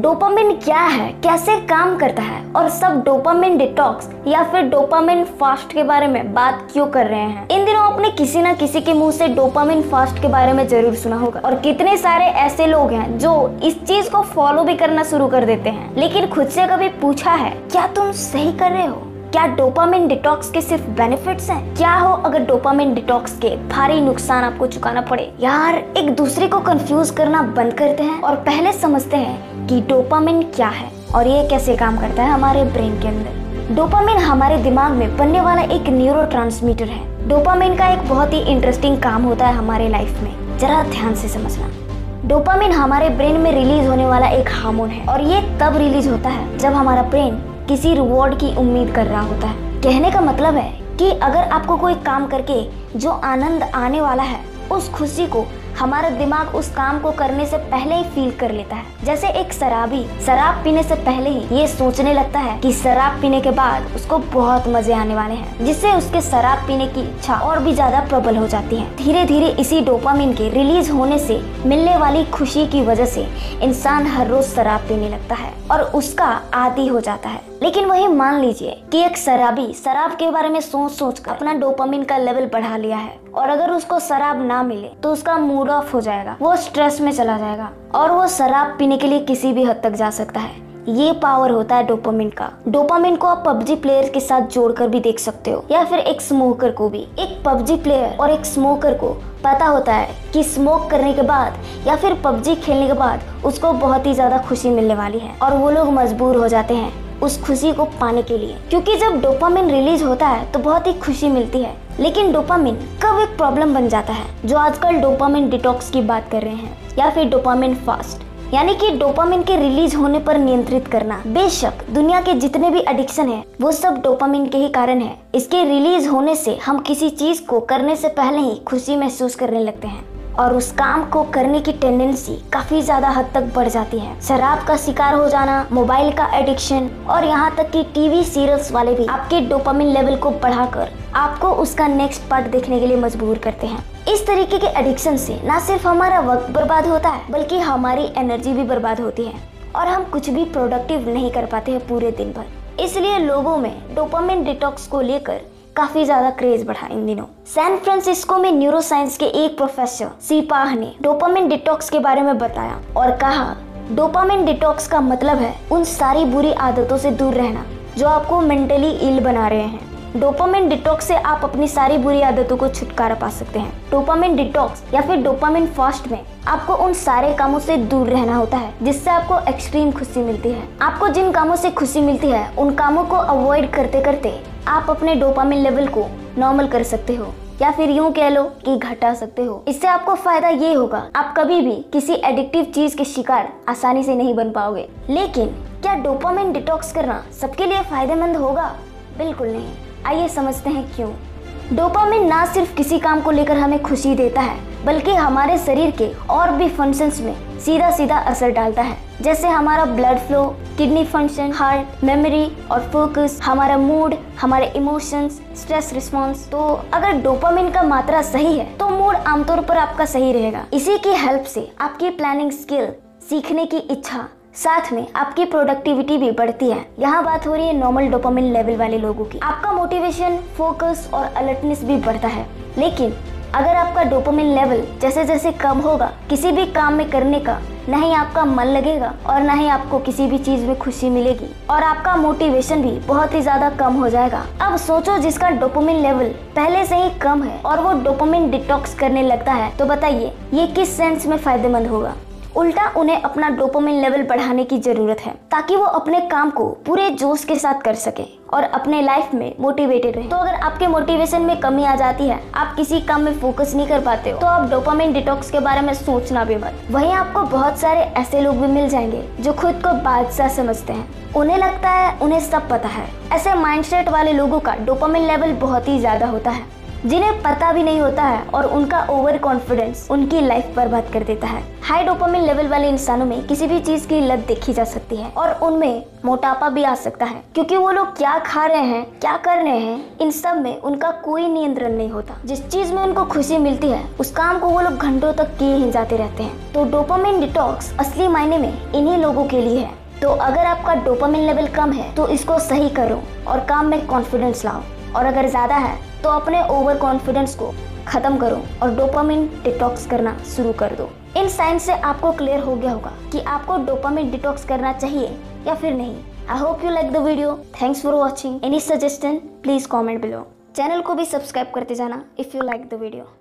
Dopamine क्या है? कैसे काम करता है? और सब डोपामिन डिटॉक्स या फिर डोपामिन फास्ट के बारे में बात क्यों कर रहे हैं? इन दिनों आपने किसी ना किसी के मुँह से डोपामिन फास्ट के बारे में ज़रूर सुना होगा। और कितने सारे ऐसे लोग हैं जो इस चीज़ को फॉलो भी करना शुरू कर देते हैं। लेकिन खुद से कभी पूछा है, क्या तुम सही कर रहे हो? क्या डोपामिन डिटॉक्स के सिर्फ़ बेनिफिट्स हैं? क्या हो अगर डोपामिन डिटॉक्स के भारी नुकसान आपको चुकाना पड़े? यार, एक दूसरे को कंफ्यूज करना बंद करते हैं और पहले समझते हैं कि डोपामिन क्या है और ये कैसे काम करता है हमारे ब्रेन के अंदर। डोपामिन हमारे दिमाग में बनने वाला एक न्यूरो है। डोपामिन का एक बहुत ही इंटरेस्टिंग काम होता है हमारे लाइफ में। जरा ध्यान से समझना। डोपामिन हमारे ब्रेन में रिलीज़ होने वाला एक हार्मोन है और ये तब रिलीज़ होता है जब हमारा ब्रेन किसी रिवॉर्ड की उम्मीद कर रहा होता है। कहने का मतलब है कि अगर आपको कोई काम करके जो आनंद आने वाला है, उस खुशी को हमारा दिमाग उस काम को करने से पहले ही फील कर लेता है। जैसे एक शराबी, शराब पीने से पहले ही ये सोचने लगता है कि शराब पीने के बाद उसको बहुत मज़े आने वाले हैं, जिससे उसके शराब पीने की इच्छा और भी ज़्यादा प्रबल हो जाती है। धीरे धीरे इसी डोपामिन के रिलीज़ होने से, मिलने वाली खुशी की वजह से इंसान हर रोज शराब पीने लगता है और उसका आदि हो जाता है। लेकिन वही मान लीजिए कि एक शराबी शराब के बारे में सोच सोच कर अपना डोपामिन का लेवल बढ़ा लिया है और अगर उसको शराब ना मिले तो उसका मूड ऑफ़ हो जाएगा। वो स्ट्रेस में चला जाएगा और वो शराब पीने के लिए किसी भी हद तक जा सकता है। ये पावर होता है डोपामिन का। डोपामिन को आप पबजी प्लेयर के साथ जोड़कर भी देख सकते हो, या फिर एक स्मोकर को भी। एक पबजी प्लेयर और एक स्मोकर को पता होता है कि स्मोक करने के बाद या फिर पबजी खेलने के बाद उसको बहुत ही ज़्यादा खुशी मिलने वाली है और वो लोग मजबूर हो जाते हैं। उस खुशी को पाने के लिए। क्योंकि जब डोपामिन रिलीज़ होता है तो बहुत ही खुशी मिलती है। लेकिन डोपामिन कब एक प्रॉब्लम बन जाता है, जो आजकल डोपामिन डिटॉक्स की बात कर रहे हैं, या फिर डोपामिन फास्ट। यानी कि डोपामिन के रिलीज़ होने पर नियंत्रित करना। बेशक, दुनिया के जितने भी एडिक्शन है, वो सब डोपामिन के ही कारण है। इसके रिलीज़ होने से हम किसी चीज़ को करने से पहले ही खुशी महसूस करने लगते हैं। और उस काम को करने की टेंडेंसी काफ़ी ज़्यादा हद तक बढ़ जाती है। शराब का शिकार हो जाना मोबाइल का एडिक्शन और यहाँ तक कि टीवी सीरियल्स वाले भी आपके डोपामिन लेवल को बढ़ाकर आपको उसका नेक्स्ट पार्ट देखने के लिए मजबूर करते हैं। इस तरीके के एडिक्शन से न सिर्फ़ हमारा वक्त बर्बाद होता है, बल्कि हमारी एनर्जी भी बर्बाद होती है और हम कुछ भी प्रोडक्टिव नहीं कर पाते हैं पूरे दिन भर। इसलिए लोगों में डोपामिन डिटॉक्स को लेकर काफ़ी ज़्यादा क्रेज बढ़ा इन दिनों। सैन फ्रांसिस्को में न्यूरो साइंस के एक प्रोफेसर सीपाह ने डोपामिन डिटॉक्स के बारे में बताया और कहा डोपामिन डिटॉक्स का मतलब है उन सारी बुरी आदतों से दूर रहना, जो आपको मेंटली इल बना रहे हैं। डोपामिन डिटॉक्स से आप अपनी सारी बुरी आदतों को छुटकारा पा सकते हैं। डोपामिन डिटॉक्स या फिर डोपामिन फास्ट में आपको उन सारे कामों से दूर रहना होता है, जिससे आपको एक्सट्रीम खुशी मिलती है। आपको जिन कामों से खुशी मिलती है, उन कामों को अवॉइड करते करते आप अपने डोपामिन लेवल को नॉर्मल कर सकते हो। या फिर यूँ कह लो कि घटा सकते हो। इससे आपको फ़ायदा ये होगा, आप कभी भी किसी एडिक्टिव चीज़ के शिकार आसानी से नहीं बन पाओगे। लेकिन क्या डोपामिन डिटॉक्स करना सबके लिए फ़ायदेमंद होगा? बिल्कुल नहीं। आइए समझते हैं क्यों? डोपामिन ना सिर्फ़ किसी काम को लेकर हमें खुशी देता है, बल्कि हमारे शरीर के और भी फ़ंक्शंस में सीधा सीधा असर डालता है। जैसे हमारा blood flow kidney function heart memory और फोकस हमारा मूड हमारे इमोशंस स्ट्रेस रिस्पॉन्स तो अगर डोपामिन का मात्रा सही है तो मूड आमतौर पर आपका सही रहेगा। इसी की हेल्प से आपकी प्लानिंग स्किल सीखने की इच्छा साथ में आपकी प्रोडक्टिविटी भी बढ़ती है। यहाँ बात हो रही है नॉर्मल डोपामिन लेवल वाले लोगों की। आपका मोटिवेशन फोकस और अलर्टनेस भी बढ़ता है। लेकिन अगर आपका डोपामिन लेवल जैसे जैसे कम होगा, किसी भी काम में करने का, न ही आपका मन लगेगा और न ही आपको किसी भी चीज़ में खुशी मिलेगी और आपका मोटिवेशन भी बहुत ही ज़्यादा कम हो जाएगा। अब सोचो जिसका डोपामिन लेवल पहले से ही कम है और वो डोपामिन डिटॉक्स करने लगता है तो बताइए, ये किस सेंस में फ़ायदेमंद होगा? उल्टा उन्हें अपना डोपामिन लेवल बढ़ाने की ज़रूरत है, ताकि वो अपने काम को पूरे जोश के साथ कर सके और अपने लाइफ में मोटिवेटेड रहे। तो अगर आपके मोटिवेशन में कमी आ जाती है, आप किसी काम में फोकस नहीं कर पाते हो तो आप डोपामिन डिटॉक्स के बारे में सोचना भी मत। वहीं आपको बहुत सारे ऐसे लोग भी मिल जाएँगे, जो खुद को बादशाह समझते हैं। उन्हें लगता है, उन्हें सब पता है। ऐसे माइंडसेट वाले लोगों का डोपामिन लेवल बहुत ही ज़्यादा होता है। जिन्हें पता भी नहीं होता है और उनका ओवर कॉन्फिडेंस उनकी लाइफ बर्बाद कर देता है। हाई डोपामिन लेवल वाले इंसानों में किसी भी चीज़ की लत देखी जा सकती है और उनमें मोटापा भी आ सकता है। क्योंकि वो लोग क्या खा रहे हैं, क्या कर रहे हैं, इन सब में उनका कोई नियंत्रण नहीं होता। जिस चीज़ में उनको खुशी मिलती है, उस काम को वो लोग घंटों तक किए ही जाते रहते हैं। तो डोपामिन डिटॉक्स असली मायने में इन्हीं लोगों के लिए है। तो अगर आपका डोपामिन लेवल कम है तो इसको सही करो और काम में कॉन्फिडेंस लाओ। और अगर ज़्यादा है तो अपने ओवर कॉन्फिडेंस को ख़त्म करो और डोपामिन डिटॉक्स करना शुरू कर दो। इन साइंस से आपको क्लियर हो गया होगा कि आपको डोपामिन डिटॉक्स करना चाहिए या फिर नहीं। I hope you like the video thanks for watching any suggestion please comment below channel को भी सब्सक्राइब करते जाना if you like the video